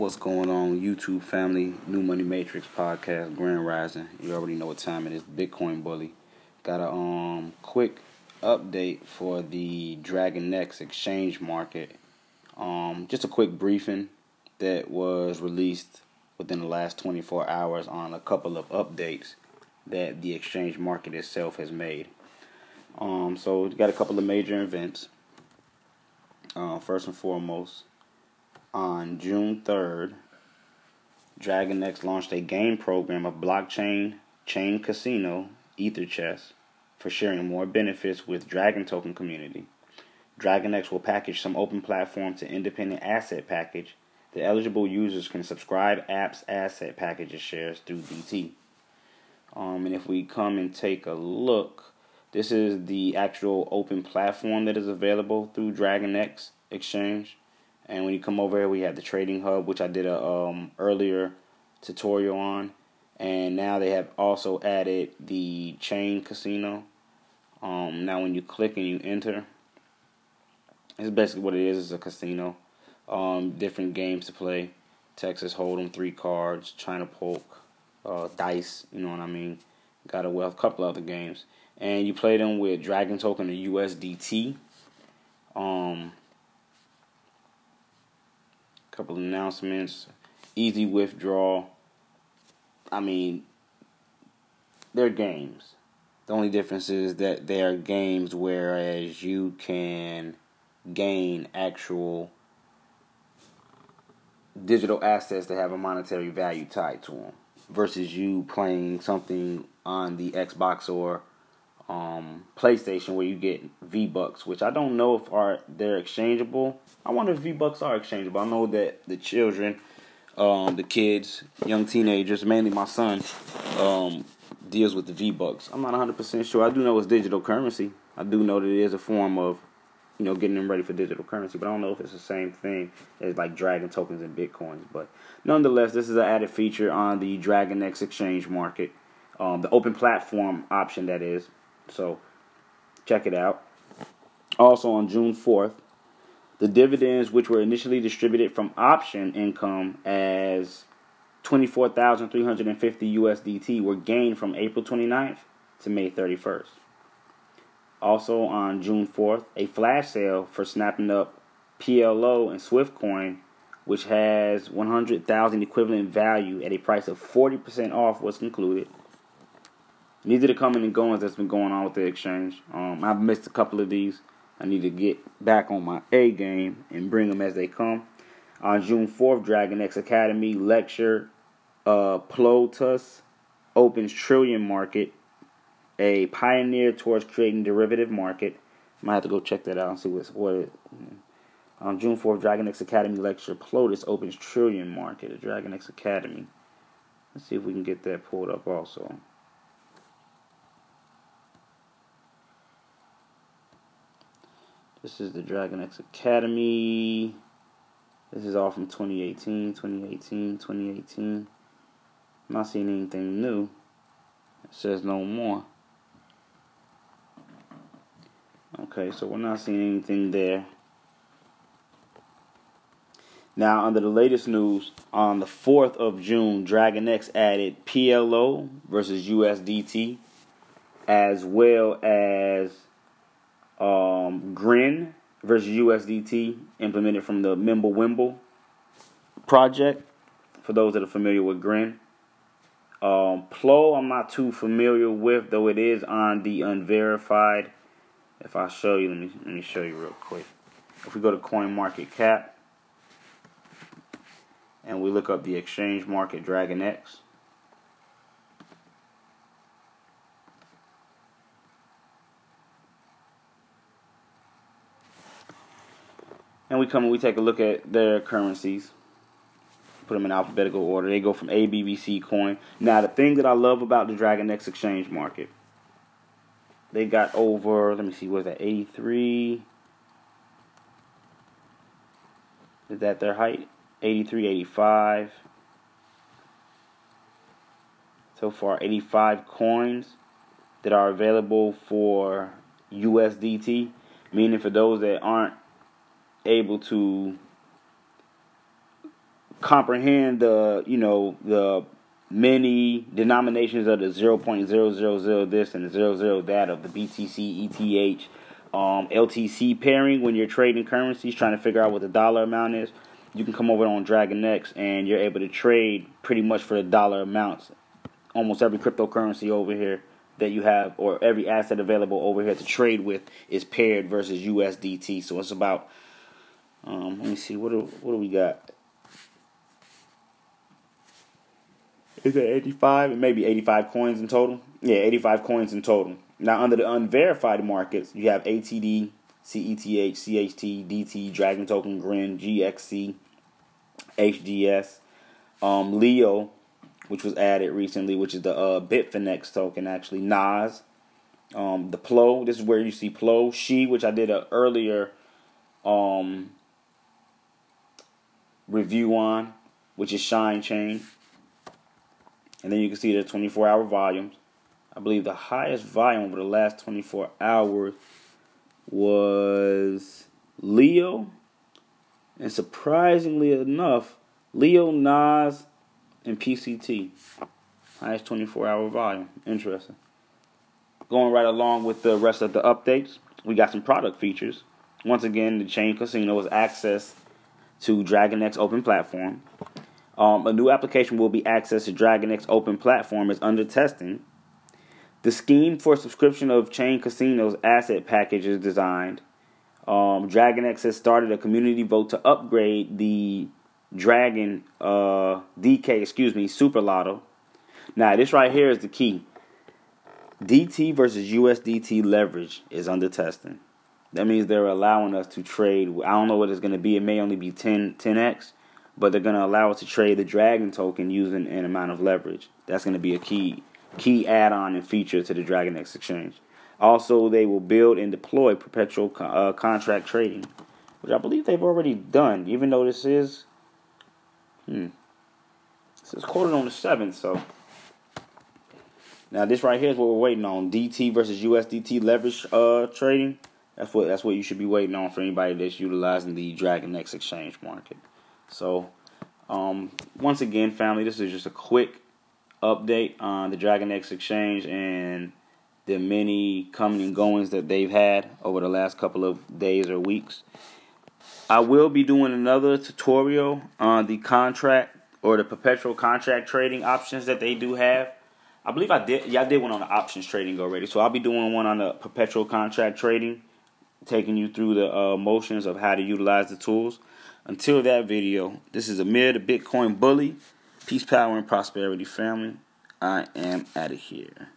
What's going on, YouTube family? New Money Matrix podcast, Grand Rising. You already know what time it is. Bitcoin Bully. Got a um quick update for the Dragon X exchange market. Um, just a quick briefing that was released within the last 24 hours on a couple of updates that the exchange market itself has made. Um, so we got a couple of major events. Uh, first and foremost, on June 3rd, DragonX launched a game program of blockchain chain casino Ether Chess for sharing more benefits with Dragon Token community. DragonX will package some open platform to independent asset package that eligible users can subscribe apps asset packages shares through DT. Um, and if we come and take a look, this is the actual open platform that is available through DragonX Exchange. And when you come over here, we have the Trading Hub, which I did a um, earlier tutorial on. And now they have also added the Chain Casino. Um, now when you click and you enter, it's basically what it is. It's a casino. Um, different games to play. Texas Hold'em, three cards, China Poke, uh, dice. You know what I mean? Got a wealth, couple other games and you play them with Dragon Token or USDT. Um, couple announcements, easy withdrawal. I mean, they're games. The only difference is that they are games, whereas you can gain actual digital assets that have a monetary value tied to them, versus you playing something on the Xbox or um, PlayStation where you get V Bucks, which I don't know if are they're exchangeable. I wonder if V Bucks are exchangeable. I know that the children, um, the kids, young teenagers, mainly my son, um, deals with the V Bucks. I'm not 100 percent sure. I do know it's digital currency. I do know that it is a form of, you know, getting them ready for digital currency. But I don't know if it's the same thing as like Dragon tokens and bitcoins. But nonetheless, this is an added feature on the Dragon X exchange market. Um, the open platform option that is so check it out. Also on June 4th, the dividends which were initially distributed from option income as 24,350 USDT were gained from April 29th to May 31st. Also on June 4th, a flash sale for snapping up PLO and Swiftcoin, which has 100,000 equivalent value at a price of 40% off, was concluded. These are the coming and goings that's been going on with the exchange. Um, I've missed a couple of these. I need to get back on my A game and bring them as they come. On June 4th, Dragon X Academy lecture uh, Plotus opens Trillion Market, a pioneer towards creating derivative market. Might have to go check that out and see what's what. It, on June 4th, Dragon X Academy lecture Plotus opens Trillion Market at Dragon X Academy. Let's see if we can get that pulled up also. This is the Dragon X Academy. This is all from 2018, 2018, 2018. I'm not seeing anything new. It says no more. Okay, so we're not seeing anything there. Now, under the latest news, on the 4th of June, Dragon X added PLO versus USDT, as well as um, Grin versus USDT implemented from the Mimblewimble project. For those that are familiar with Grin, um, Plo I'm not too familiar with, though it is on the unverified. If I show you, let me let me show you real quick. If we go to Coin Market Cap and we look up the exchange market Dragon X. and we come and we take a look at their currencies put them in alphabetical order. They go from a b b c coin. Now the thing that i love about the dragon x exchange market they got over let me see what's that 83 is that their height? 83 85 so far 85 coins that are available for USDT meaning for those that aren't able to comprehend the you know the many denominations of the 0.000 this and the 00 that of the BTC, ETH, um, LTC pairing when you're trading currencies, trying to figure out what the dollar amount is. You can come over on DragonX and you're able to trade pretty much for the dollar amounts. Almost every cryptocurrency over here that you have, or every asset available over here to trade with, is paired versus USDT. So it's about, um, let me see, what do, what do we got? Is it 85? It may be 85 coins in total. Yeah, 85 coins in total. Now, under the unverified markets, you have ATD, CETH, CHT, DT, Dragon Token, Grin, GXC, HDS, um, Leo, which was added recently, which is the uh, Bitfinex token, actually, Nas, um, the Plo. This is where you see Plo, She, which I did an earlier um, review on, which is Shine Chain. And then you can see the 24 hour volumes. I believe the highest volume over the last 24 hours was Leo. And surprisingly enough, Leo, Nas, and PCT. Highest 24 hour volume. Interesting. Going right along with the rest of the updates, we got some product features. Once again, the Chain Casino has access to DragonX Open Platform. Um, a new application will be accessed to DragonX Open Platform is under testing. The scheme for subscription of Chain Casino's asset package is designed. Um, DragonX has started a community vote to upgrade the Dragon uh, DK, excuse me, Super Lotto. Now, this right here is the key. DT versus USDT leverage is under testing. That means they're allowing us to trade. I don't know what it's going to be. It may only be 10, 10x but they're going to allow us to trade the Dragon token using an amount of leverage. That's going to be a key key add-on and feature to the DragonX exchange. Also, they will build and deploy perpetual uh, contract trading, which I believe they've already done. Even though this is, hmm, this is quoted on the seventh. So now this right here is what we're waiting on: DT versus USDT leverage uh, trading. That's what that's what you should be waiting on for anybody that's utilizing the Dragon DragonX exchange market. So, um, once again, family, this is just a quick update on the Dragon DragonX Exchange and the many coming and goings that they've had over the last couple of days or weeks. I will be doing another tutorial on the contract or the perpetual contract trading options that they do have. I believe I did. Yeah, I did one on the options trading already. So I'll be doing one on the perpetual contract trading, taking you through the uh, motions of how to utilize the tools. Until that video, this is Amir, the Bitcoin Bully. Peace, power, and prosperity, family. I am out of here.